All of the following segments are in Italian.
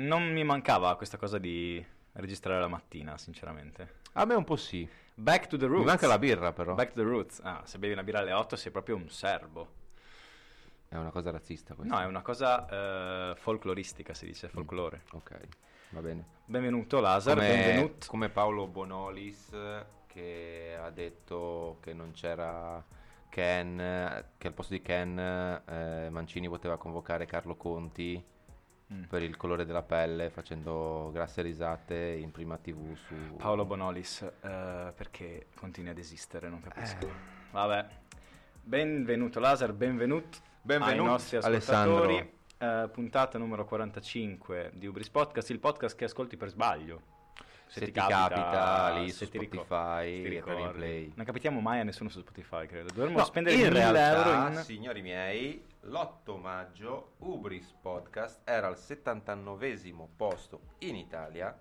non mi mancava questa cosa di registrare la mattina, sinceramente. A me un po' sì. Back to the roots. Mi manca la birra però. Back to the roots. Ah, se bevi una birra alle 8 sei proprio un serbo. È una cosa razzista questa. No, è una cosa eh, folcloristica, si dice, folklore. Ok, va bene. Benvenuto Lazar, Come, benvenuto. come Paolo Bonolis che ha detto che non c'era Ken, che al posto di Ken eh, Mancini poteva convocare Carlo Conti Mm. per il colore della pelle facendo grasse risate in prima tv su Paolo Bonolis, eh, perché continui ad esistere, non capisco. Eh. Vabbè. Benvenuto Lazar, benvenuto, Benvenuto, ai nostri ascoltatori. Eh, puntata numero 45 di Ubris Podcast, il podcast che ascolti per sbaglio. Se ti capita, lì se su Spotify, se ricordi. play. Non capitiamo mai a nessuno su Spotify, credo. Dovremmo No, spendere in 1000 realtà, euro in... signori miei, l'8 maggio Ubris Podcast era al 79 posto in Italia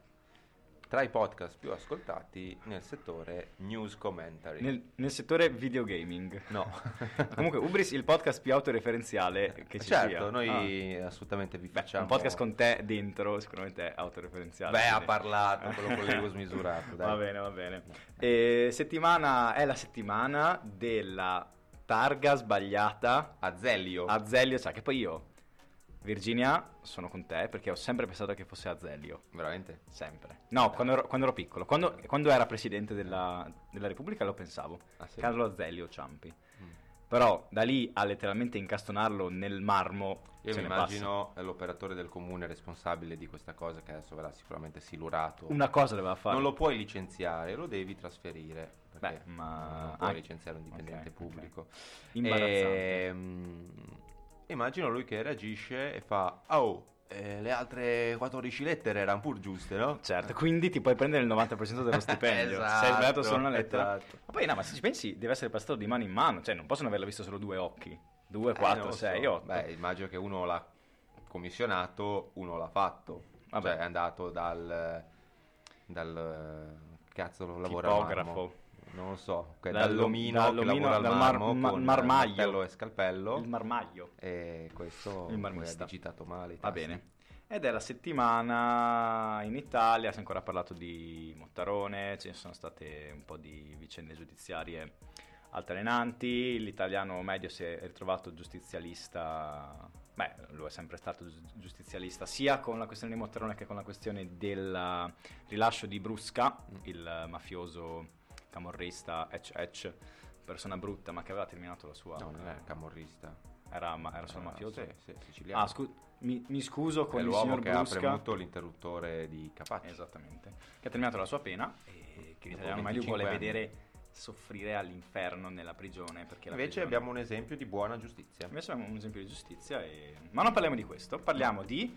tra i podcast più ascoltati nel settore news commentary. Nel, nel settore videogaming. No. Comunque, Ubris il podcast più autoreferenziale che ci certo, sia. noi assolutamente vi Ah. Beh, facciamo un podcast con te dentro sicuramente è autoreferenziale. Beh, ha quindi- parlato quello con l'ego smisurato, dai. Va bene, va bene. E settimana è la settimana della targa sbagliata Azeglio. Azeglio, sai che poi io Virginia sono con te perché ho sempre pensato che fosse Azeglio. Veramente? Sempre. No, quando ero, quando ero piccolo. Quando, quando era presidente della, della Repubblica lo pensavo. Ah, sì? Carlo Azeglio Ciampi. Mm. Però da lì a letteralmente incastonarlo nel marmo. Io mi immagino l'operatore del comune responsabile di questa cosa che adesso verrà sicuramente silurato. passa. Una cosa doveva fare. Non lo puoi licenziare, lo devi trasferire. Beh, ma- non puoi ah, licenziare un dipendente ok, pubblico. Imbarazzante. Ehm, immagino lui che reagisce e fa: Oh, eh, le altre 14 lettere erano pur giuste, no? Certo, quindi ti puoi prendere il 90% dello stipendio. Se hai sbagliato solo una lettera. esatto. Ma poi, no, ma se ci pensi, deve essere passato di mano in mano. Cioè, non possono averla visto solo due occhi. Due, Eh, quattro, non lo sei, so. otto. Beh, immagino che uno l'ha commissionato, uno l'ha fatto. Vabbè. Cioè, è andato dal. dal. cazzo lo lavora Tipografo. Non lo so, ok, Dal- dall'omino dall'omino, al dal mar- ma- marmaglio. martello e scalpello. Il marmaglio. E questo Il marmista. ha digitato male. Va bene. Ed è la settimana in Italia, si è ancora parlato di Mottarone, ci sono state un po' di vicende giudiziarie altalenanti, l'italiano medio si è ritrovato giustizialista, beh, lui è sempre stato giu- giustizialista sia con la questione di Mottarone che con la questione del rilascio di Brusca, il mafioso camorrista Ec Ec, persona brutta ma che aveva terminato la sua... No, non era camorrista. Era, ma- era solo Ah, mafioso? Sì, sì, siciliano. Ah, scu- mi, mi scuso con è il l'uomo signor che Brusca. ha premuto l'interruttore di Capacci. Esattamente. Che ha terminato la sua pena e che l'italiano 25 vuole anni. vedere soffrire all'inferno nella prigione. Invece prigione- abbiamo un esempio di buona giustizia. Invece abbiamo un esempio di giustizia. E... Ma non parliamo di questo, parliamo di,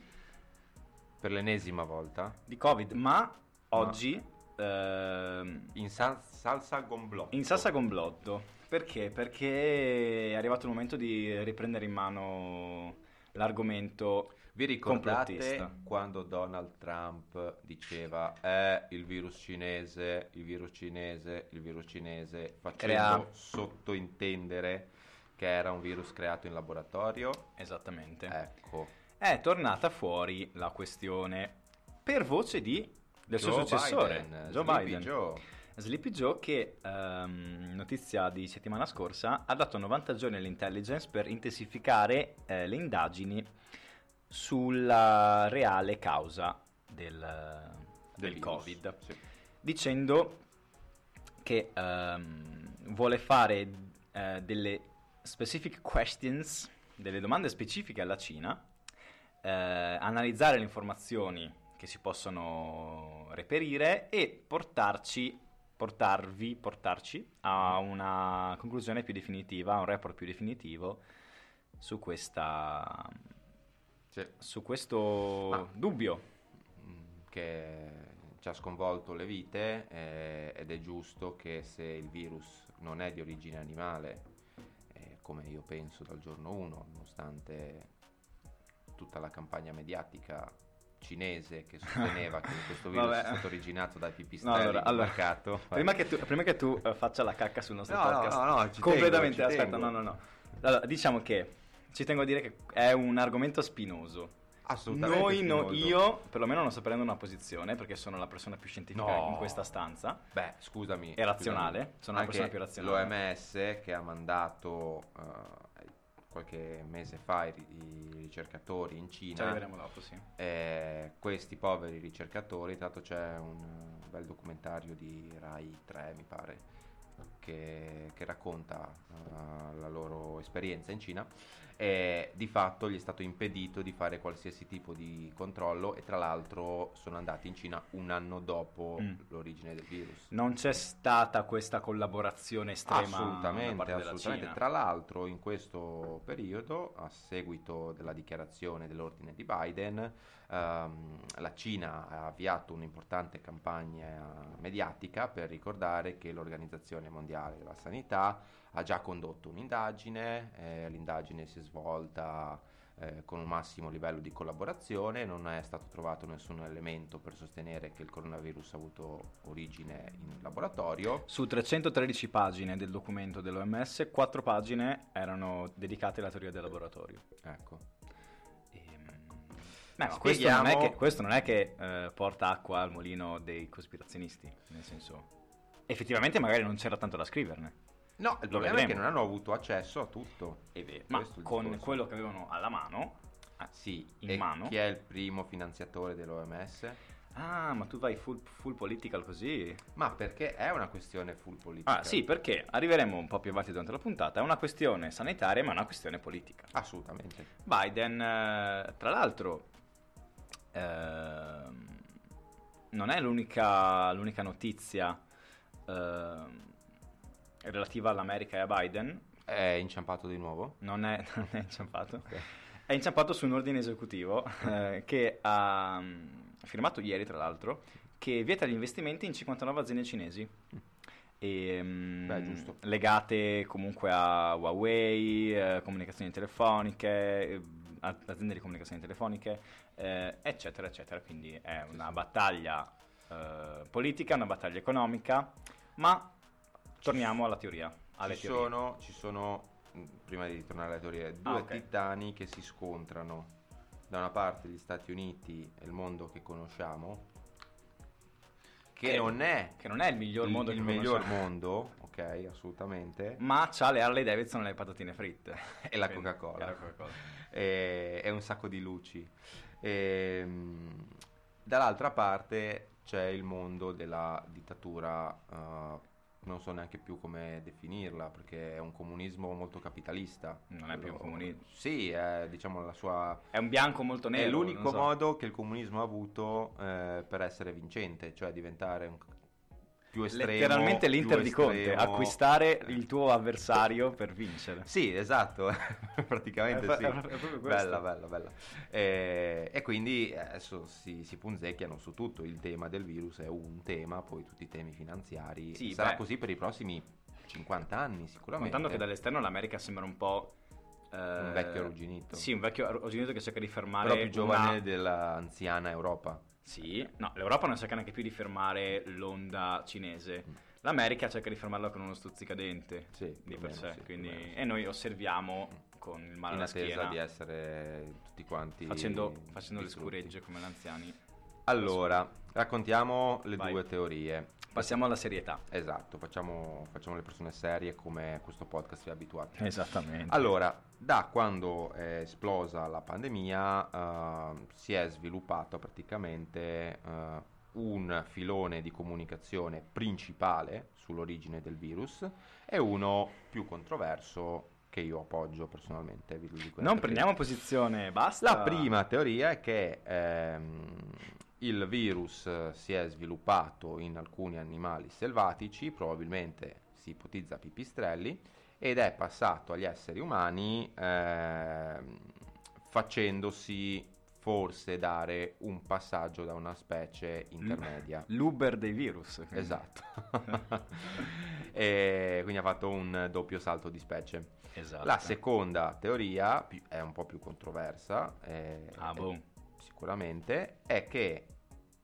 Per l'ennesima volta. di Covid. Ma oggi ehm, In sal- salsa gomblotto. in salsa con blotto. Perché? Perché è arrivato il momento di riprendere in mano l'argomento Vi ricordate quando Donald Trump diceva è il virus cinese, il virus cinese, il virus cinese, facendo Crea- sottointendere che era un virus creato in laboratorio? Esattamente. Ecco. è tornata fuori la questione per voce di, del suo Joe successore, Biden, Joe Sleepy Biden. Joe. Sleepy Joe che, ehm, notizia di settimana scorsa, ha dato 90 giorni all'intelligence per intensificare eh, le indagini sulla reale causa del, del. Covid, Sì. dicendo che ehm, vuole fare eh, delle specific questions, delle domande specifiche alla Cina, eh, analizzare le informazioni che si possono reperire e portarci, portarvi, portarci a una conclusione più definitiva, a un report più definitivo su questa Sì. su questo Ma- dubbio. Mm, che ci ha sconvolto le vite eh, ed è giusto che se il virus non è di origine animale, eh, come io penso dal giorno 1, nonostante tutta la campagna mediatica cinese che sosteneva che questo virus Vabbè. è stato originato dai No, pipistrelli allora, del allora, mercato. prima che tu, prima che tu eh, faccia la cacca sul nostro No, no, podcast, no, no, ci completamente, tengo, ci aspetta, tengo. no, no, no. Allora, diciamo che ci tengo a dire che è un argomento spinoso. Assolutamente. Noi, no- io perlomeno non sto prendendo una posizione perché sono la persona più scientifica No. in questa stanza. Beh, scusami. È razionale, scusami. sono una Anche persona più razionale. L'OMS che ha mandato eh, qualche mese fa i, i ricercatori in Ci Cina, dopo, sì. eh, questi poveri ricercatori, tra l'altro c'è un bel documentario di Rai 3, mi pare, che, che racconta eh, la loro esperienza in Cina e di fatto gli è stato impedito di fare qualsiasi tipo di controllo e tra l'altro sono andati in Cina un anno dopo Mm. l'origine del virus. Non c'è stata questa collaborazione estrema Assolutamente, assolutamente. Tra l'altro in questo periodo, a seguito della dichiarazione dell'ordine di Biden, ehm, la Cina ha avviato un'importante campagna mediatica per ricordare che l'Organizzazione Mondiale della Sanità ha già condotto un'indagine, eh, l'indagine si è svolta eh, con un massimo livello di collaborazione, non è stato trovato nessun elemento per sostenere che il coronavirus ha avuto origine in laboratorio. Su 313 pagine del documento dell'OMS, 4 pagine erano dedicate alla teoria del laboratorio. Ecco. Ehm, beh, ma questo non è che, questo non è che, eh, porta acqua al mulino dei cospirazionisti, nel senso... Effettivamente magari non c'era tanto da scriverne. No, il problema è che vedremo. non hanno avuto accesso a tutto. Ma è il con discorso. quello che avevano alla mano... ah, Sì, in mano. chi è il primo finanziatore dell'OMS? Ah, ma tu vai full, full political così? Ma perché è una questione full politica. Ah, sì, perché arriveremo un po' più avanti durante la puntata. È una questione sanitaria, ma è una questione politica. Assolutamente. Biden, eh, tra l'altro, ehm, non è l'unica, l'unica notizia ehm, relativa all'America e a Biden. È inciampato di nuovo? Non è, non è inciampato. È inciampato su un ordine esecutivo eh, che ha mm, firmato ieri, tra l'altro, che vieta gli investimenti in 59 aziende cinesi. E, mm, Beh, legate comunque a Huawei, eh, comunicazioni telefoniche, eh, aziende di comunicazioni telefoniche, eh, eccetera, eccetera. Quindi è una battaglia eh, politica, una battaglia economica, ma torniamo alla teoria. Alle Ci teorie. sono, ci sono, mh, prima di tornare alle teorie, due Ah, ok. titani che si scontrano. Da una parte gli Stati Uniti e il mondo che conosciamo, che Che- non è che non è il miglior il, mondo il che miglior mondo, ok, assolutamente, ma c'ha le Harley Davidson e le patatine fritte e la Quindi- Coca-Cola. e la Coca-Cola. e, e un sacco di luci. Ehm, dall'altra parte c'è il mondo della dittatura, eh, non so neanche più come definirla, perché è un comunismo molto capitalista. Non è più un comunismo. Sì, è diciamo la sua... è un bianco molto nero è l'unico so. modo che il comunismo ha avuto eh, per essere vincente, cioè diventare un più estremo. letteralmente l'Inter di Conte estremo. acquistare il tuo avversario per vincere Sì, esatto, praticamente È sì. è bella, bella, bella. E, e quindi adesso si, si punzecchiano su tutto. Il tema del virus è un tema, poi tutti i temi finanziari. Sì, Sarà beh. così per i prossimi 50 anni, sicuramente. contando che dall'esterno l'America sembra un po' eh, Un vecchio arrugginito. sì un vecchio arrugginito che cerca di fermare Però più giovane una- dell'anziana Europa. Sì no l'Europa non cerca neanche più di fermare l'onda cinese Mm. l'America cerca di fermarla con uno stuzzicadente Sì, di per sé sì, quindi meno, sì. e noi osserviamo con il male alla schiena di essere tutti quanti facendo, facendo le scuregge come gli anziani Allora, raccontiamo le Vai. due teorie. passiamo alla serietà Esatto, facciamo, facciamo le persone serie come questo podcast vi ha abituati. esattamente Allora, da quando è esplosa la pandemia eh, si è sviluppato praticamente eh, un filone di comunicazione principale sull'origine del virus e uno più controverso che io appoggio personalmente. non prendiamo posizione basta La prima teoria è che ehm, il virus si è sviluppato in alcuni animali selvatici, probabilmente si ipotizza pipistrelli, ed è passato agli esseri umani ehm, facendosi forse dare un passaggio da una specie intermedia. l'Uber dei virus quindi. Esatto. e quindi ha fatto un doppio salto di specie. esatto La seconda teoria è un po' più controversa, eh, ah eh, boh sicuramente, è che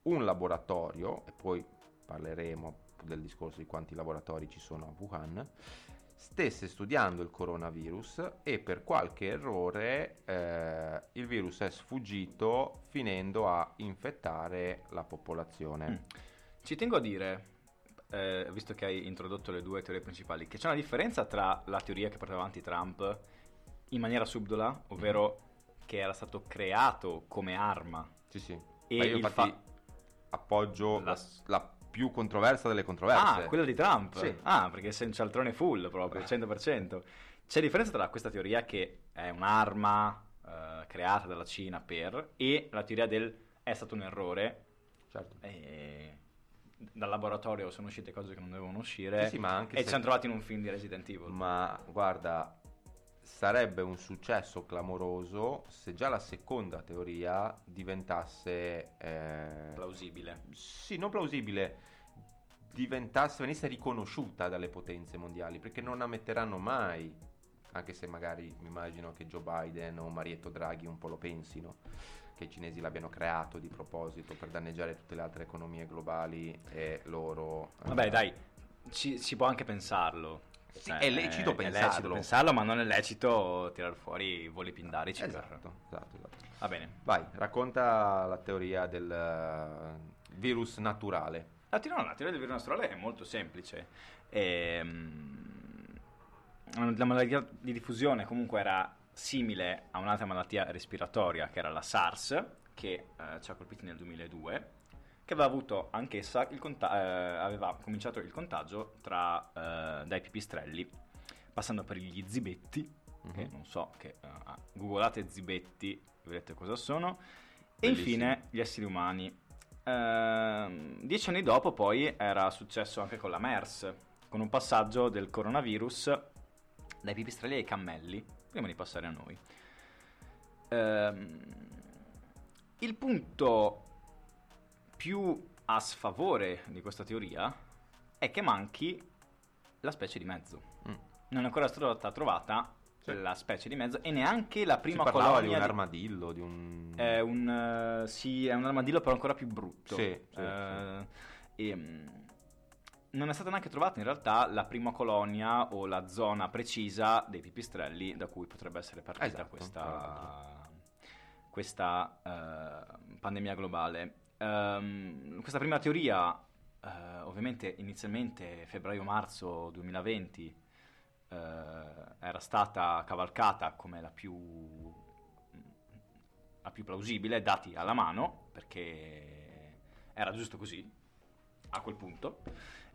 un laboratorio, e poi parleremo del discorso di quanti laboratori ci sono a Wuhan, stesse studiando il coronavirus e per qualche errore eh, il virus è sfuggito finendo a infettare la popolazione. Mm. Ci tengo a dire, eh, visto che hai introdotto le due teorie principali, che c'è una differenza tra la teoria che portava avanti Trump in maniera subdola, ovvero mm. che era stato creato come arma. Sì, sì. E io infatti fa- appoggio la, la più controversa delle controverse. Ah, quella di Trump? Sì. Ah, perché sei un cialtrone full proprio, 100%. C'è differenza tra questa teoria che è un'arma uh, creata dalla Cina per e la teoria del è stato un errore. Certo. E dal laboratorio sono uscite cose che non dovevano uscire sì, sì, e se... ci hanno trovati in un film di Resident Evil. Ma guarda, sarebbe un successo clamoroso se già la seconda teoria diventasse eh, plausibile. Sì, non plausibile, diventasse, venisse riconosciuta dalle potenze mondiali, perché non ammetteranno mai, anche se magari mi immagino che Joe Biden o Marietto Draghi un po' lo pensino, che i cinesi l'abbiano creato di proposito per danneggiare tutte le altre economie globali e loro... Vabbè, eh, dai, ci, si può anche pensarlo. Cioè, è lecito pensarlo. È lecito pensarlo, ma non è lecito tirare fuori i voli pindarici. Esatto, per... esatto, esatto. Va bene. Vai, racconta la teoria del uh, virus naturale. La teoria, no, la teoria del virus naturale è molto semplice. E, um, la modalità di diffusione comunque era simile a un'altra malattia respiratoria che era la SARS, che uh, ci ha colpiti nel 2002 che aveva avuto anch'essa il conta- eh, aveva cominciato il contagio tra, eh, dai pipistrelli, passando per gli zibetti, mm-hmm. che non so, che uh, googolate zibetti, vedete cosa sono, Bellissimo. e infine gli esseri umani. Uh, dieci anni dopo poi era successo anche con la MERS, con un passaggio del coronavirus dai pipistrelli ai cammelli, prima di passare a noi. Uh, il punto più a sfavore di questa teoria è che manchi la specie di mezzo. Mm. Non è ancora stata trovata sì. la specie di mezzo e neanche la prima si colonia di un armadillo, di un... È un... Uh, sì, è un armadillo però ancora più brutto. Sì, sì, uh, e, um, non è stata neanche trovata in realtà la prima colonia o la zona precisa dei pipistrelli da cui potrebbe essere partita esatto, questa, questa uh, pandemia globale. Um, questa prima teoria, uh, ovviamente inizialmente febbraio-marzo 2020, uh, eh, era stata cavalcata come la più, la più plausibile, dati alla mano, perché era giusto così, a quel punto.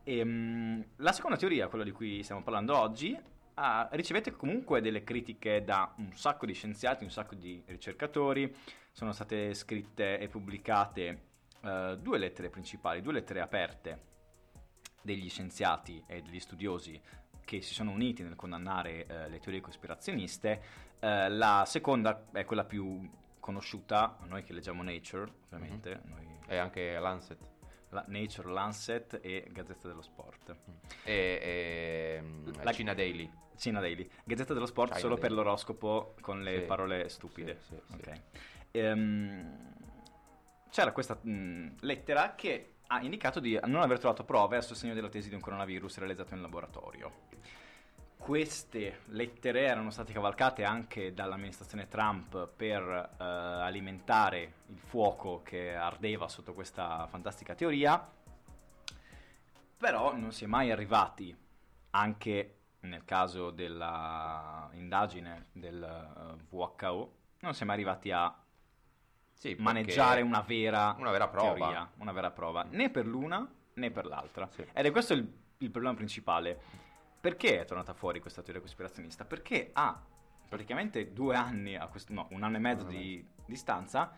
E, um, la seconda teoria, quella di cui stiamo parlando oggi, uh, ricevete comunque delle critiche da un sacco di scienziati, un sacco di ricercatori, sono state scritte e pubblicate uh, due lettere principali, due lettere aperte degli scienziati e degli studiosi che si sono uniti nel condannare uh, le teorie cospirazioniste. Uh, la seconda è quella più conosciuta, noi che leggiamo Nature, ovviamente. Mm-hmm. Noi... E anche Lancet. La Nature, Lancet e Gazzetta dello Sport. Mm. E, e la Cina Daily. Cina Daily. Gazzetta dello Sport China solo Daily. per l'oroscopo con le sì. parole stupide. Sì, sì, okay. ehm, c'era questa mh, lettera che ha indicato di non aver trovato prove a sostegno della tesi di un coronavirus realizzato in laboratorio. Queste lettere erano state cavalcate anche dall'amministrazione Trump per eh, alimentare il fuoco che ardeva sotto questa fantastica teoria, però non si è mai arrivati, anche nel caso dell'indagine del eh, WHO, non si è mai arrivati a sì, maneggiare una vera, una vera prova. Teoria, una vera prova, né per l'una né per l'altra. Sì. Ed è questo il, il, problema principale. Perché è tornata fuori questa teoria cospirazionista? Perché ha praticamente due anni, questo, no, un anno e mezzo di distanza,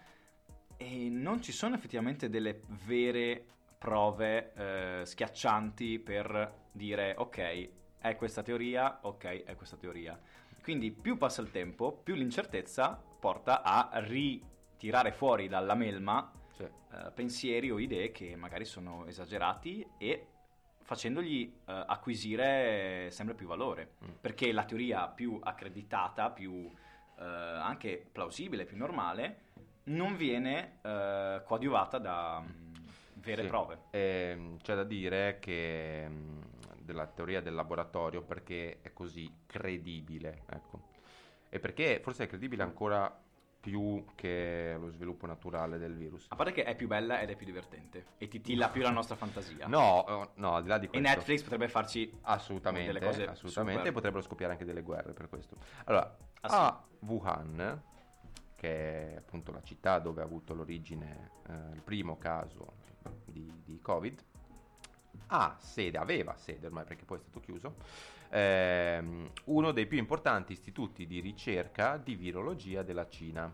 e non ci sono effettivamente delle vere prove eh, schiaccianti per dire ok, è questa teoria, ok, è questa teoria. Quindi più passa il tempo, più l'incertezza porta a ri tirare fuori dalla melma sì. eh, pensieri o idee che magari sono esagerati e facendogli eh, acquisire sempre più valore, mm. perché la teoria più accreditata, più eh, anche plausibile, più normale, non viene eh, coadiuvata da mh, mm, vere sì. prove. Eh, c'è da dire che mh, mm, della teoria del laboratorio perché è così credibile, ecco. E perché forse è credibile ancora più che lo sviluppo naturale del virus. A parte che è più bella ed è più divertente e titilla più la nostra fantasia. No, eh, no, al di là di E questo. Netflix potrebbe farci Assolutamente, delle cose assolutamente, super. potrebbero scoppiare anche delle guerre per questo. Allora, a Wuhan, che è appunto la città dove ha avuto l'origine eh, il primo caso di, di Covid, ha sede, aveva sede ormai perché poi è stato chiuso, ehm, uno dei più importanti istituti di ricerca di virologia della Cina.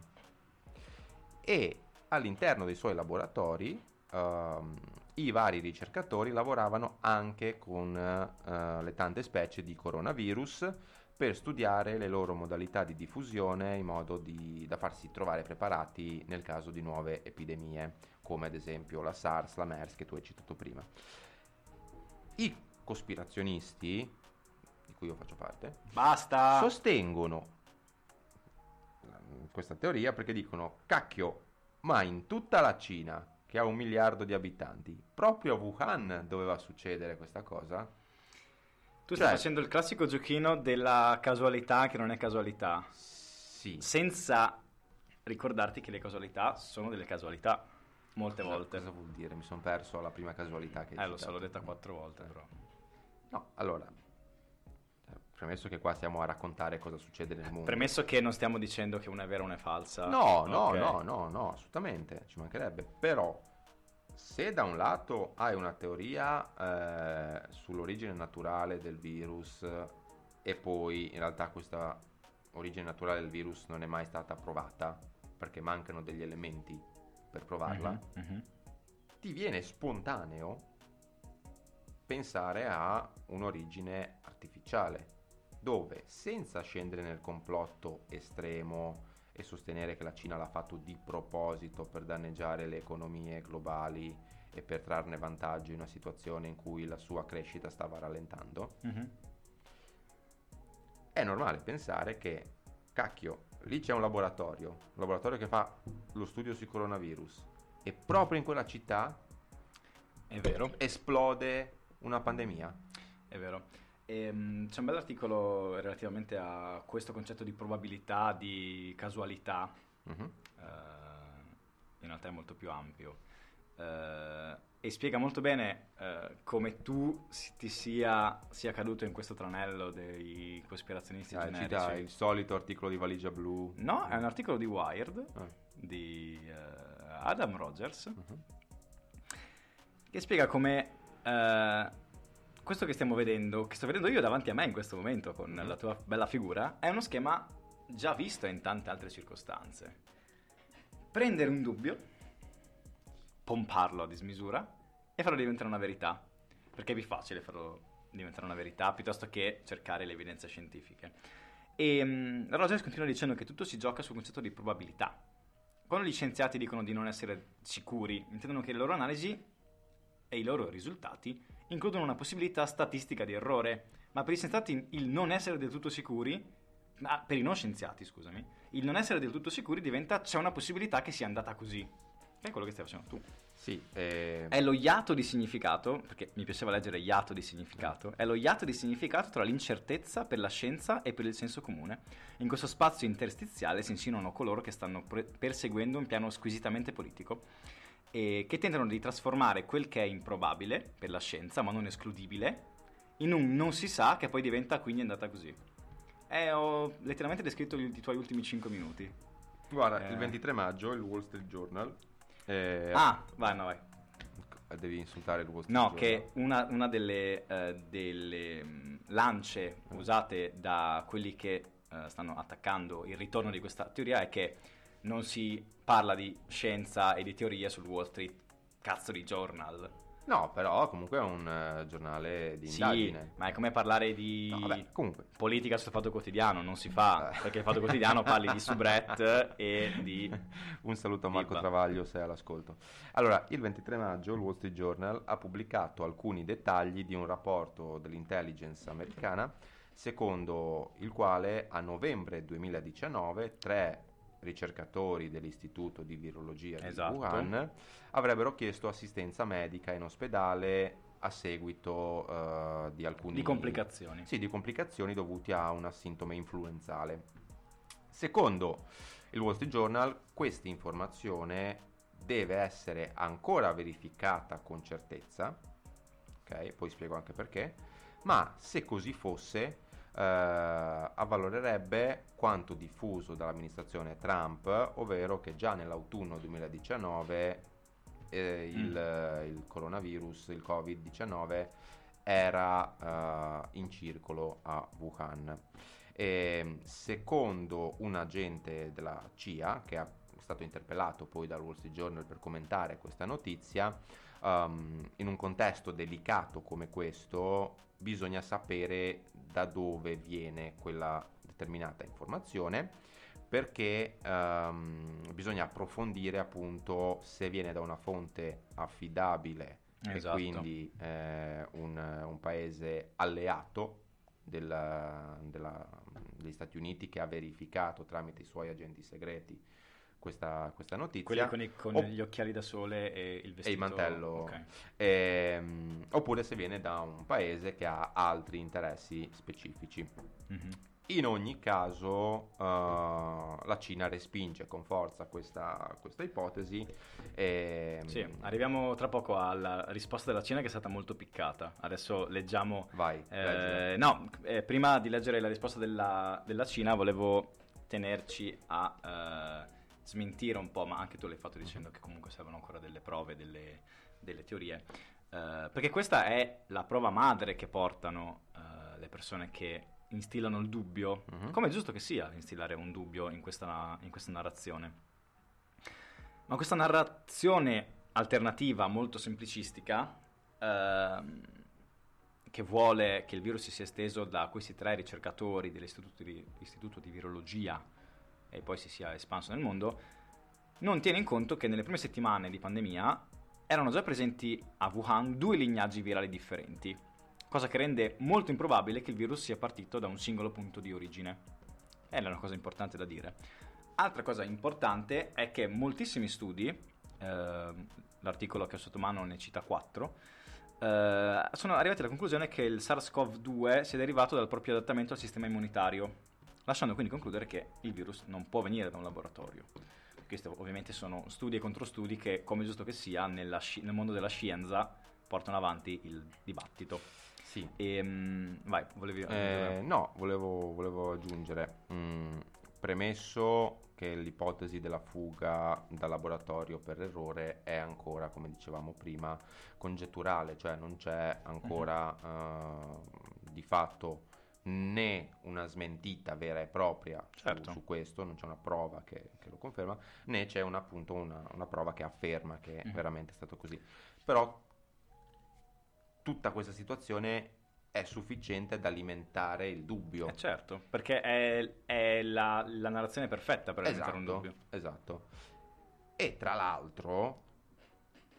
E all'interno dei suoi laboratori ehm, i vari ricercatori lavoravano anche con eh, le tante specie di coronavirus per studiare le loro modalità di diffusione in modo di- da farsi trovare preparati nel caso di nuove epidemie, come ad esempio la SARS, la MERS che tu hai citato prima. I cospirazionisti, di cui io faccio parte, Basta! sostengono questa teoria perché dicono cacchio ma in tutta la Cina che ha un miliardo di abitanti proprio a Wuhan doveva succedere questa cosa? Tu stai cioè- facendo il classico giochino della casualità che non è casualità, sì. Senza ricordarti che le casualità sono delle casualità, molte Cosa- volte. cosa vuol dire mi sono perso alla prima casualità che hai Eh, lo so, l'ho detta quattro volte, però. no allora eh, premesso che qua stiamo a raccontare cosa succede nel mondo Premesso che non stiamo dicendo che una è vera e una è falsa. No, no, Ok. no, no, no, assolutamente, ci mancherebbe. Però, se da un lato hai una teoria eh, sull'origine naturale del virus eh, e poi in realtà questa origine naturale del virus non è mai stata provata perché mancano degli elementi per provarla, Mhm, mhm. ti viene spontaneo pensare a un'origine artificiale, dove senza scendere nel complotto estremo e sostenere che la Cina l'ha fatto di proposito per danneggiare le economie globali e per trarne vantaggio in una situazione in cui la sua crescita stava rallentando, Mhm. è normale pensare che, cacchio, lì c'è un laboratorio, un laboratorio che fa lo studio sui coronavirus, e proprio in quella città È vero, esplode una pandemia. è vero. Ehm, c'è un bell'articolo relativamente a questo concetto di probabilità, di casualità, Mhm. eh, in realtà è molto più ampio. Eh, e spiega molto bene eh, come tu si- ti sia, sia caduto in questo tranello dei cospirazionisti Ah, generici. cita il solito articolo di valigia blu. No, è un articolo di Wired Ah, di eh, Adam Rogers mhm. che spiega come eh, questo che stiamo vedendo, che sto vedendo io davanti a me in questo momento con Mhm. la tua bella figura, è uno schema già visto in tante altre circostanze. Prendere un dubbio, pomparlo a dismisura e farlo diventare una verità, perché è più facile farlo diventare una verità piuttosto che cercare le evidenze scientifiche. E mm, Rogers continua dicendo che tutto si gioca sul concetto di probabilità. Quando gli scienziati dicono di non essere sicuri, intendono che le loro analisi e i loro risultati includono una possibilità statistica di errore, ma per gli scienziati il non essere del tutto sicuri, ah, per i non scienziati scusami, il non essere del tutto sicuri diventa c'è una possibilità che sia andata così. Che è quello che stai facendo tu. Sì, eh, È lo iato di significato, perché mi piaceva leggere iato di significato, è lo iato di significato tra l'incertezza per la scienza e per il senso comune. In questo spazio interstiziale si insinuano coloro che stanno pre- perseguendo un piano squisitamente politico e che tentano di trasformare quel che è improbabile per la scienza, ma non escludibile, in un non si sa che poi diventa quindi è andata così. Eh, ho letteralmente descritto gli- i tuoi ultimi 5 minuti. guarda, eh. il 23 maggio il Wall Street Journal... eh, Ah, vai, no, vai. Devi insultare il Wall Street No, che una, una delle, eh, delle, mh, lance usate da quelli che eh, stanno attaccando il ritorno di questa teoria è che non si parla di scienza e di teoria sul Wall Street cazzo di journal. No, però comunque è un eh, giornale di Sì, indagine. ma è come parlare di No, vabbè, politica sul Fatto Quotidiano, non si fa, Eh. perché il Fatto Quotidiano parli di soubrette e di... Un saluto a Marco Viva. Travaglio se è all'ascolto. Allora, il 23 maggio il Wall Street Journal ha pubblicato alcuni dettagli di un rapporto dell'intelligence americana, secondo il quale a novembre 2019 tre ricercatori dell'Istituto di Virologia Esatto. di Wuhan avrebbero chiesto assistenza medica in ospedale a seguito uh, di alcune di complicazioni. Sì, di complicazioni dovute a una sindrome influenzale. Secondo il Wall Street Journal, questa informazione deve essere ancora verificata con certezza, ok? Poi spiego anche perché, ma se così fosse, eh, avvalorerebbe quanto diffuso dall'amministrazizione Trump, ovvero che già nell'autunno 2019 eh, il, mm. il, coronavirus, il Covid-19, era eh, in circolo a Wuhan. E, secondo un agente della CIA, che è stato interpellato poi dal Wall Street Journal per commentare questa notizia, um, in un contesto delicato come questo bisogna sapere da dove viene quella determinata informazione perché um, bisogna approfondire appunto se viene da una fonte affidabile esatto. e quindi eh, un, un, paese alleato della, della, degli Stati Uniti che ha verificato tramite i suoi agenti segreti questa, questa notizia. Quelli con, i, con o- gli occhiali da sole e il vestito. E il mantello. Okay. Ehm, oppure se viene da un paese che ha altri interessi specifici. Mm-hmm. In ogni caso uh, la Cina respinge con forza questa, questa ipotesi. E, sì, arriviamo tra poco alla risposta della Cina che è stata molto piccata. Adesso leggiamo... Vai. Eh, no, eh, prima di leggere la risposta della, della Cina volevo tenerci a... Uh, smentire un po', ma anche tu l'hai fatto dicendo che comunque servono ancora delle prove, delle, delle teorie. Uh, perché questa è la prova madre che portano uh, le persone che instillano il dubbio, uh-huh. come è giusto che sia instillare un dubbio in questa, in questa narrazione. Ma questa narrazione alternativa molto semplicistica, uh, che vuole che il virus si sia esteso da questi tre ricercatori dell'istituto di, di virologia e poi si sia espanso nel mondo, non tiene in conto che nelle prime settimane di pandemia erano già presenti a Wuhan due lignaggi virali differenti, cosa che rende molto improbabile che il virus sia partito da un singolo punto di origine. È una cosa importante da dire. Altra cosa importante è che moltissimi studi, eh, l'articolo che ho sotto mano ne cita 4, eh, sono arrivati alla conclusione che il SARS-CoV-2 sia derivato dal proprio adattamento al sistema immunitario lasciando quindi concludere che il virus non può venire da un laboratorio. Questi ovviamente sono studi e controstudi che, come giusto che sia, sci- nel mondo della scienza portano avanti il dibattito. Sì. E, um, vai, volevi... Eh, no, volevo, volevo aggiungere, mm, premesso che l'ipotesi della fuga dal laboratorio per errore è ancora, come dicevamo prima, congetturale, cioè non c'è ancora uh-huh. uh, di fatto né una smentita vera e propria certo. su, su, questo, non c'è una prova che, che lo conferma, né c'è una, appunto una, una, prova che afferma che è mm. veramente stato così. Però tutta questa situazione è sufficiente ad alimentare il dubbio. Eh certo, perché è, è la, la, narrazione perfetta per alimentare esatto, un dubbio. Esatto. E tra l'altro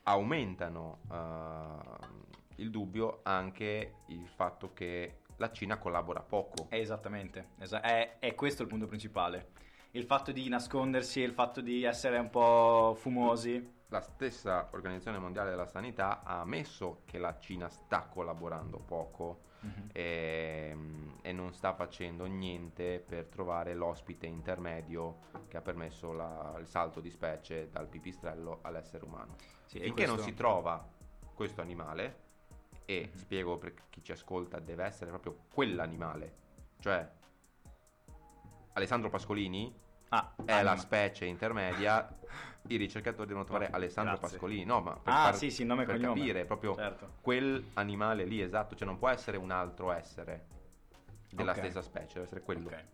aumentano uh, il dubbio anche il fatto che la Cina collabora poco. Esattamente, es- è, è questo il punto principale. Il fatto di nascondersi, il fatto di essere un po' fumosi. La stessa Organizzazione Mondiale della Sanità ha ammesso che la Cina sta collaborando poco mm-hmm. e, e, non sta facendo niente per trovare l'ospite intermedio che ha permesso la, il salto di specie dal pipistrello all'essere umano. Sì, Finché questo... non si trova questo animale, e mm-hmm. spiego per chi ci ascolta, deve essere proprio quell'animale. Cioè, Alessandro Pascolini ah, è anima. la specie intermedia. I ricercatori devono trovare no, Alessandro grazie. Pascolini. No, ma per, ah, far, sì, sì, nome per cognome. capire proprio certo. quell'animale lì, esatto. Cioè, non può essere un altro essere della okay. stessa specie, deve essere quello. Okay.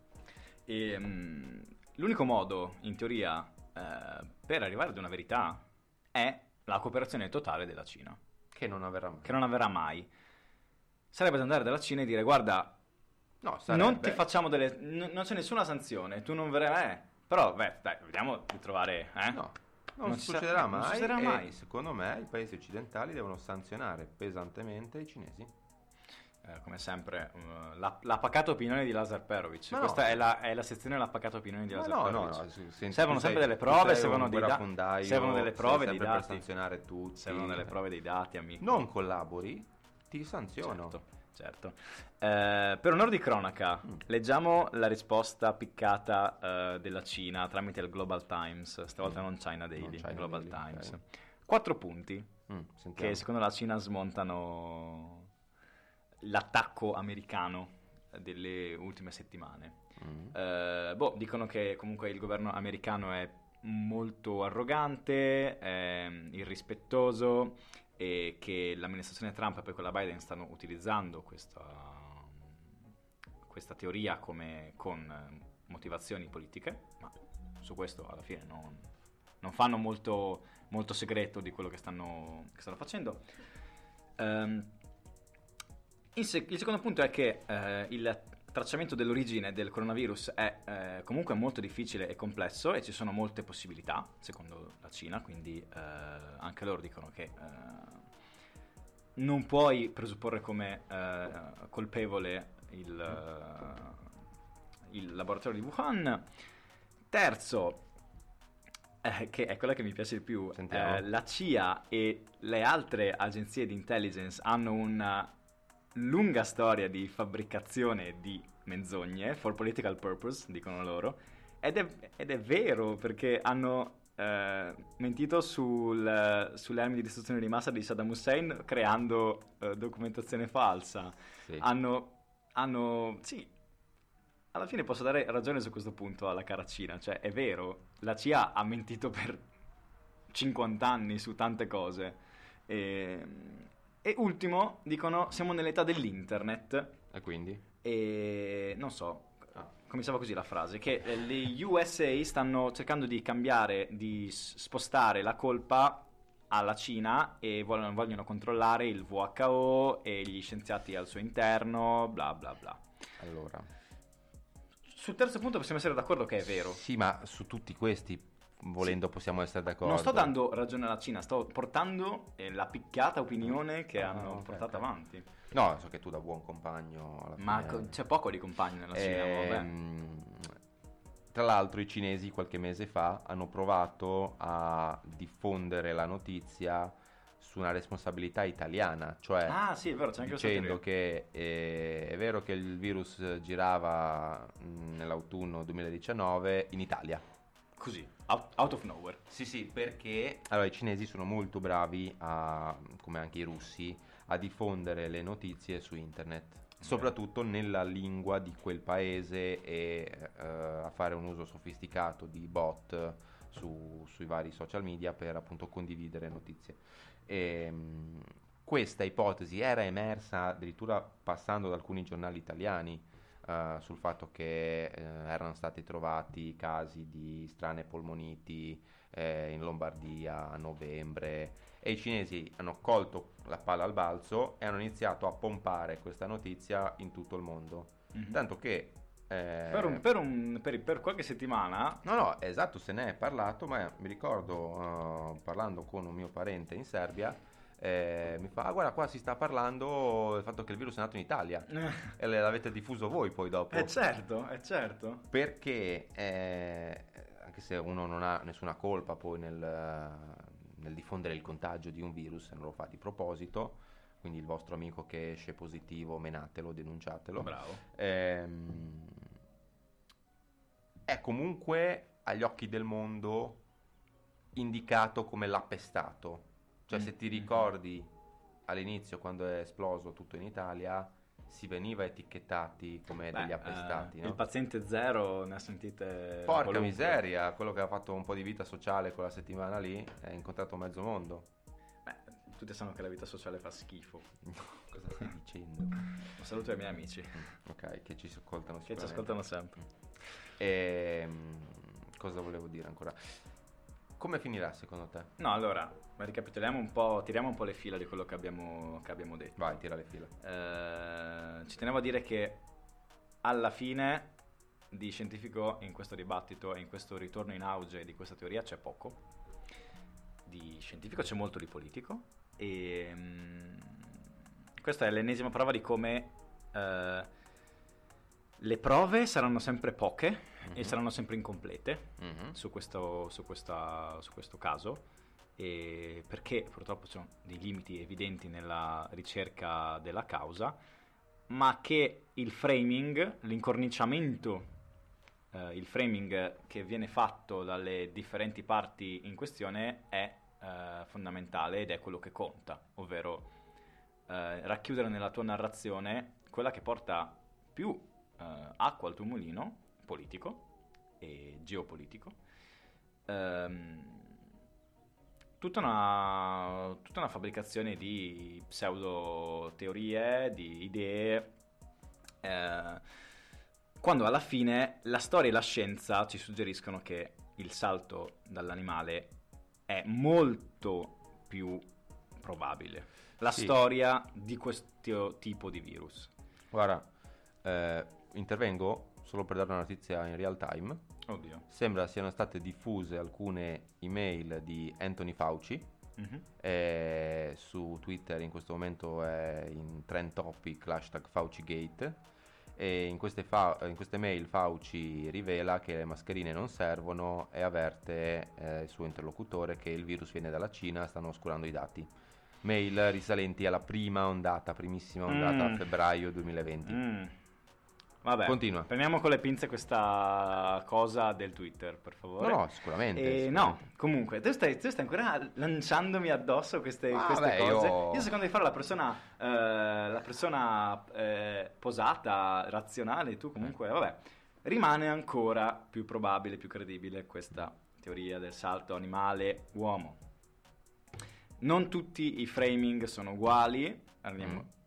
E, um, l'unico modo, in teoria, eh, per arrivare ad una verità è la cooperazione totale della Cina. Che non avverrà mai. Che non avverrà mai. Sarebbe da andare dalla Cina e dire guarda, no, non ti facciamo delle... N- non c'è nessuna sanzione, tu non verrai... Eh. Però, beh, dai, vediamo di trovare... Eh? No, non, non succederà, sa- mai, non succederà mai. secondo me i paesi occidentali devono sanzionare pesantemente i cinesi. Eh, come sempre, uh, la, la, pacata opinione di Lazar Perovic. Ma Questa no. è, la, è, la, sezione La pacata opinione di Lazar no, Perovic. No, no, senti, servono sempre sei, delle prove, servono, dei da- servono delle prove dei dati. per sanzionare tutti. Servono delle prove dei dati, amico. Non collabori, Ti sanziono. Certo, certo. Eh, per onore di cronaca, Mm. leggiamo la risposta piccata eh, della Cina tramite il Global Times, stavolta Mm. non China Daily, Non China Global Daily, Times. ok. Quattro punti Mm, che secondo la Cina smontano l'attacco americano delle ultime settimane. Mm. Eh, boh, dicono che comunque il governo americano è molto arrogante, ehm, irrispettoso e che l'amministrazione Trump e poi quella Biden stanno utilizzando questa, questa teoria come, con eh, motivazioni politiche, ma su questo alla fine non, non fanno molto, molto segreto di quello che stanno, che stanno facendo. Ehm, il, sec- il secondo punto è che eh, il tracciamento dell'origine del coronavirus è eh, comunque molto difficile e complesso e ci sono molte possibilità, secondo la Cina, quindi eh, anche loro dicono che eh, non puoi presupporre come eh, colpevole il, il laboratorio di Wuhan. Terzo, eh, che è quella che mi piace di più, eh, la CIA e le altre agenzie di intelligence hanno una lunga storia di fabbricazione di menzogne for political purpose, dicono loro, ed è, ed è vero perché hanno eh, mentito sul, sulle armi di distruzione di massa di Saddam Hussein creando eh, documentazione falsa. Sì. Hanno, hanno, sì, alla fine posso dare ragione su questo punto alla cara Cina, cioè è vero, la CIA ha mentito per 50 anni su tante cose. E, e ultimo, dicono, siamo nell'età dell'internet E quindi? e non so, cominciava così la frase, che eh, le USA stanno cercando di cambiare, di spostare la colpa alla Cina e vogliono, vogliono controllare il WHO e gli scienziati al suo interno, bla bla bla. Allora. Sul terzo punto possiamo essere d'accordo che è vero. Sì, ma su tutti questi, volendo, possiamo essere d'accordo. Non sto dando ragione alla Cina, sto portando eh, la picchiata opinione che Ah, hanno ok, portato ok. avanti. No, so che tu da buon compagno Ma fine... c'è poco di compagni nella Cina, vabbè. Ehm, tra l'altro i cinesi qualche mese fa hanno provato a diffondere la notizia su una responsabilità italiana, cioè Ah, sì, è vero, c'è anche dicendo che eh, è vero che il virus girava mh, nell'autunno 2019 in Italia. Così, out, out of nowhere. Sì, sì, perché allora i cinesi sono molto bravi a, come anche i russi, a diffondere le notizie su internet, soprattutto nella lingua di quel paese e eh, a fare un uso sofisticato di bot su- sui vari social media per appunto condividere notizie. E, mh, questa ipotesi era emersa addirittura passando da alcuni giornali italiani eh, sul fatto che eh, erano stati trovati casi di strane polmoniti eh, in Lombardia a novembre e i cinesi hanno colto la palla al balzo e hanno iniziato a pompare questa notizia in tutto il mondo. Mhm. Tanto che... eh, Per, un- per un- per- per qualche settimana No, no, esatto, se ne è parlato, ma mi ricordo eh, parlando con un mio parente in Serbia, eh, mi fa, ah guarda qua si sta parlando del fatto che il virus è nato in Italia e l'avete diffuso voi poi dopo. Eh certo, è certo. Perché eh, anche se uno non ha nessuna colpa poi nel, nel diffondere il contagio di un virus, non lo fa di proposito, quindi il vostro amico che esce positivo, menatelo, denunciatelo. Bravo. Ehm, è comunque agli occhi del mondo indicato come l'appestato. Cioè, se ti Mm. ricordi all'inizio, quando è esploso tutto in Italia, si veniva etichettati come Beh, degli appestati. eh, no? Il paziente zero ne ha sentite Porca qualunque. miseria, quello che ha fatto un po' di vita sociale quella settimana lì, ha incontrato mezzo mondo. Beh, tutti sanno che la vita sociale fa schifo. Cosa stai dicendo? Un saluto ai miei amici Ok, che ci ascoltano che ci ascoltano sempre. Ehm, cosa volevo dire ancora? Come finirà secondo te? No, allora, ricapitoliamo un po', tiriamo un po' le fila di quello che abbiamo, che abbiamo detto. Vai, tira le fila. Eh, ci tenevo a dire che alla fine di scientifico in questo dibattito e in questo ritorno in auge di questa teoria c'è poco. Di scientifico c'è molto di politico e mm, questa è l'ennesima prova di come eh, le prove saranno sempre poche e Mhm. saranno sempre incomplete Mhm. su questo, su questa- su questo caso e perché purtroppo ci sono dei limiti evidenti nella ricerca della causa, ma che il framing, l'incorniciamento, eh, il framing che viene fatto dalle differenti parti in questione è eh, fondamentale ed è quello che conta, ovvero eh, racchiudere nella tua narrazione quella che porta più eh, acqua al tuo mulino politico e geopolitico. Ehm, tutta una, tutta una fabbricazione di pseudo teorie, di idee, eh, quando alla fine la storia e la scienza ci suggeriscono che il salto dall'animale è molto più probabile. La Sì. storia di questo tipo di virus. Guarda, eh, intervengo solo per dare una notizia in real time. Oddio. Sembra siano state diffuse alcune email di Anthony Fauci. Mhm. eh, su Twitter in questo momento è in trend topic l'hashtag FauciGate. E in queste, fa- in queste mail Fauci rivela che le mascherine non servono e avverte eh, il suo interlocutore che il virus viene dalla Cina, stanno oscurando i dati. Mail risalenti alla prima ondata, primissima ondata Mm. a febbraio 2020. Mm. Vabbè, Continua. prendiamo con le pinze questa cosa del Twitter, per favore. No, no, sicuramente. Eh, sicuramente. no, comunque, tu stai, tu stai ancora lanciandomi addosso queste, Ah, queste beh, cose. io- Io... secondo di fare la persona, eh, la persona eh, posata, razionale, tu comunque, Eh. vabbè, rimane ancora più probabile, più credibile questa teoria del salto animale-uomo. Non tutti i framing sono uguali, andiamo- Mm.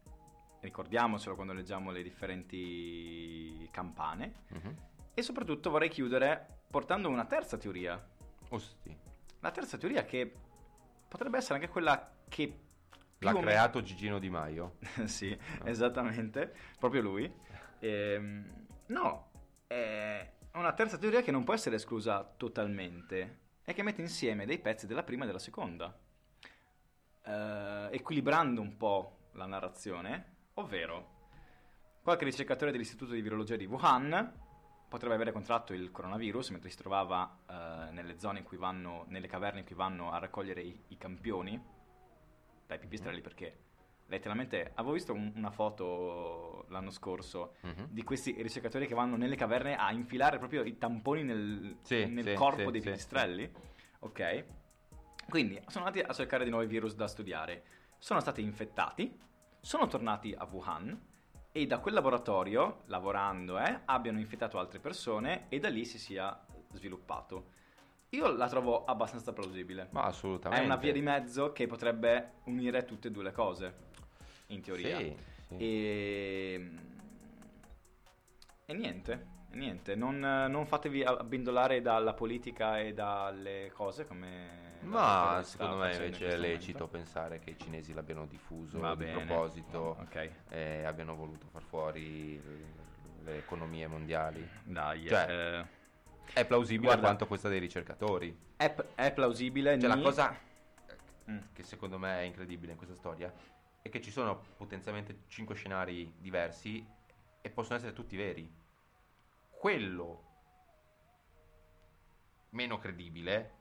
Ricordiamocelo quando leggiamo le differenti campane. Mhm. E soprattutto vorrei chiudere portando una terza teoria. Osti. La terza teoria che potrebbe essere anche quella che L'ha o meno- creato Gigino Di Maio. sì, esattamente, proprio lui. Ehm, no, è una terza teoria che non può essere esclusa totalmente e che mette insieme dei pezzi della prima e della seconda, eh, equilibrando un po' la narrazione, ovvero qualche ricercatore dell'Istituto di Virologia di Wuhan potrebbe avere contratto il coronavirus mentre si trovava eh, nelle zone in cui vanno, nelle caverne in cui vanno a raccogliere i, i campioni dai pipistrelli perché letteralmente avevo visto un- una foto l'anno scorso Mhm. di questi ricercatori che vanno nelle caverne a infilare proprio i tamponi nel, Sì, nel sì, corpo sì, dei pipistrelli. Ok? Quindi sono andati a cercare di nuovi virus da studiare. Sono stati infettati, sono tornati a Wuhan e da quel laboratorio, lavorando, eh, abbiano infettato altre persone e da lì si sia sviluppato. Io la trovo abbastanza plausibile. Ma È assolutamente. una via di mezzo che potrebbe unire tutte e due le cose, in teoria. Sì, sì. E... e niente, niente. Non, non fatevi abbindolare dalla politica e dalle cose come... la Ma secondo me in invece è lecito momento. pensare che i cinesi l'abbiano diffuso Va di bene. proposito Ok, e abbiano voluto far fuori le economie mondiali. dai. Cioè, eh, È plausibile Guarda- quanto questa dei ricercatori. è, è plausibile. Cioè, la ni- cosa Mm. che secondo me è incredibile in questa storia è che ci sono potenzialmente cinque scenari diversi e possono essere tutti veri. Quello meno credibile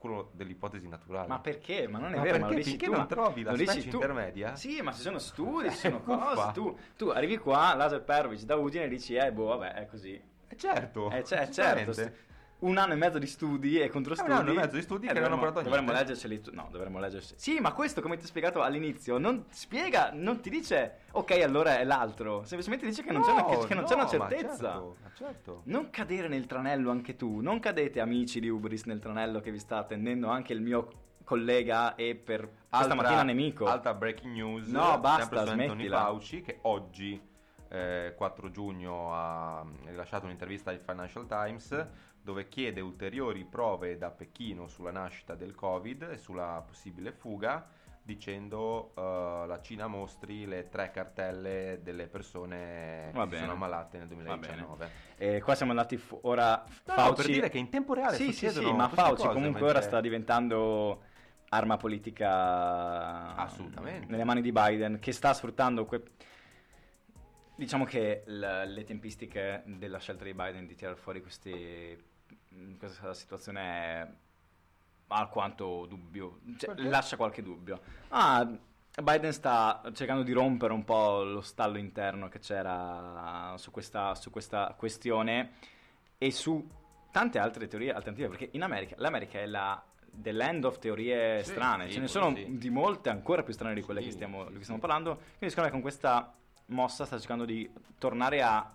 quello dell'ipotesi naturale. Ma perché? Ma non è Ma vero, perché dici tu. non trovi la specie intermedia? Sì, ma ci sono studi, ci sono cose. Tu, tu arrivi qua, Laser Perovic da Udine e dici, eh, boh, vabbè, è così. Eh, certo, Eh, cioè, assolutamente. certo. Un anno e mezzo di studi e contro Eh, studi. un anno e mezzo di studi che non hanno dovremmo, portato dovremmo niente. leggerceli tu- No, dovremmo leggerci. Sì, ma questo, come ti ho spiegato all'inizio, non spiega, non ti dice, ok, allora è l'altro. Semplicemente dice che non c'è una, che- che non c'è una no, ma certezza. certo, ma certo. Non cadere nel tranello anche tu, non cadete amici di Ubris nel tranello che vi sta attendendo anche il mio collega e per questa Altra- mattina nemico. Altra breaking news. No, basta, su Anthony smettila. Fauci che oggi, eh, 4 giugno, ha rilasciato un'intervista al Financial Times dove chiede ulteriori prove da Pechino sulla nascita del Covid e sulla possibile fuga dicendo eh, la Cina mostri le tre cartelle delle persone Va che bene. sono ammalate nel Va 2019. E qua siamo andati fu- ora No, no, Fauci... per dire che in tempo reale Sì, sì, sì, ma Fauci cose comunque mentre- ora sta diventando arma politica Assolutamente. nelle mani di Biden che sta sfruttando que- diciamo che l- le tempistiche della scelta di Biden di tirare fuori questi, questa situazione è alquanto dubbio, cioè, lascia qualche dubbio. Ah, Biden sta cercando di rompere un po' lo stallo interno che c'era su questa, su questa questione e su tante altre teorie alternative, perché in America, l'America è la the land of teorie Sì, strane, sì, ce ne sono sì. di molte ancora più strane di quelle Sì, che, stiamo, sì, di cui sì. stiamo parlando, quindi secondo me con questa mossa sta cercando di tornare a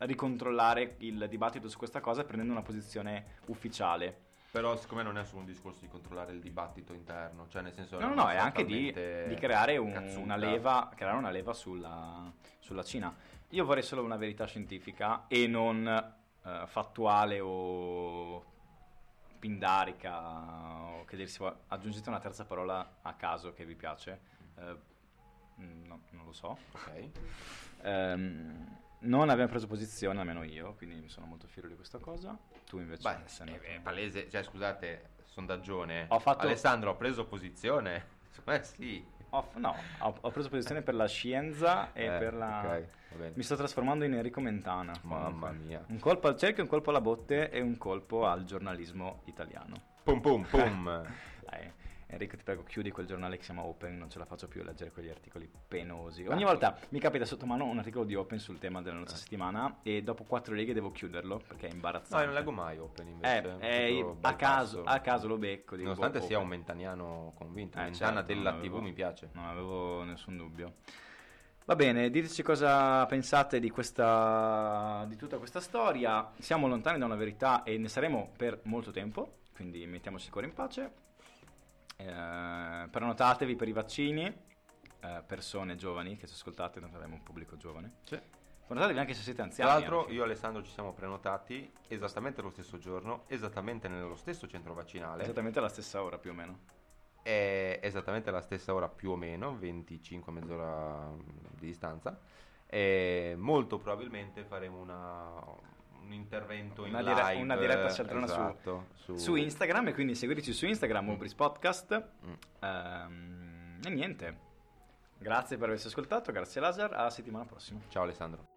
ricontrollare il dibattito su questa cosa prendendo una posizione ufficiale. Però secondo me non è solo un discorso di controllare il dibattito interno, cioè nel senso... No, no, è anche di, di creare un- una leva, creare una leva sulla, sulla Cina. Io vorrei solo una verità scientifica e non eh, fattuale o pindarica o che dir si vuole. Aggiungete una terza parola a caso che vi piace. Eh, mm, no, non lo so. Ok. Ehm, non abbiamo preso posizione, almeno io, quindi mi sono molto fiero di questa cosa. Tu invece Beh, sei andato- è palese, cioè scusate, sondaggione. Ho fatto- Alessandro, ho preso posizione? Me sì. Ho, no, ho, ho preso posizione per la scienza e Eh, per la... ok, va bene. Mi sto trasformando in Enrico Mentana. Mamma comunque. mia. Un colpo al cerchio, un colpo alla botte e un colpo al giornalismo italiano. Pum pum pum. Dai, Enrico, ti prego, chiudi quel giornale che si chiama Open, non ce la faccio più a leggere quegli articoli penosi. Ogni Ah, volta mi capita sotto mano un articolo di Open sul tema della nostra Eh. settimana e dopo quattro righe devo chiuderlo perché è no, imbarazzante. io non leggo mai Open Eh, invece. eh, proprio a, caso, a caso lo becco. dico, Nonostante boh, sia un Open. mentaniano convinto. Eh, Mentana certo, della non TV avevo- mi piace. Non avevo nessun dubbio. Va bene, diteci cosa pensate di, questa, di tutta questa storia. Siamo lontani da una verità e ne saremo per molto tempo, quindi mettiamoci il cuore in pace. Eh, prenotatevi per i vaccini, eh, persone giovani che ci ascoltate, tanto abbiamo un pubblico giovane. Sì. Prenotatevi anche se siete Tra anziani. l'altro anche. io e Alessandro ci siamo prenotati esattamente lo stesso giorno, esattamente nello stesso centro vaccinale. Esattamente alla stessa ora più o meno. È esattamente alla stessa ora più o meno, 25 mezz'ora di distanza. E molto probabilmente faremo una- un intervento in Una dire- live. una diretta cialtrona su- esatto, su, Su Instagram e quindi seguiteci su Instagram, Mm. Ubris Podcast. Mm. Ehm, e niente. Grazie per averci ascoltato, grazie Lazar, alla settimana prossima. Ciao Alessandro.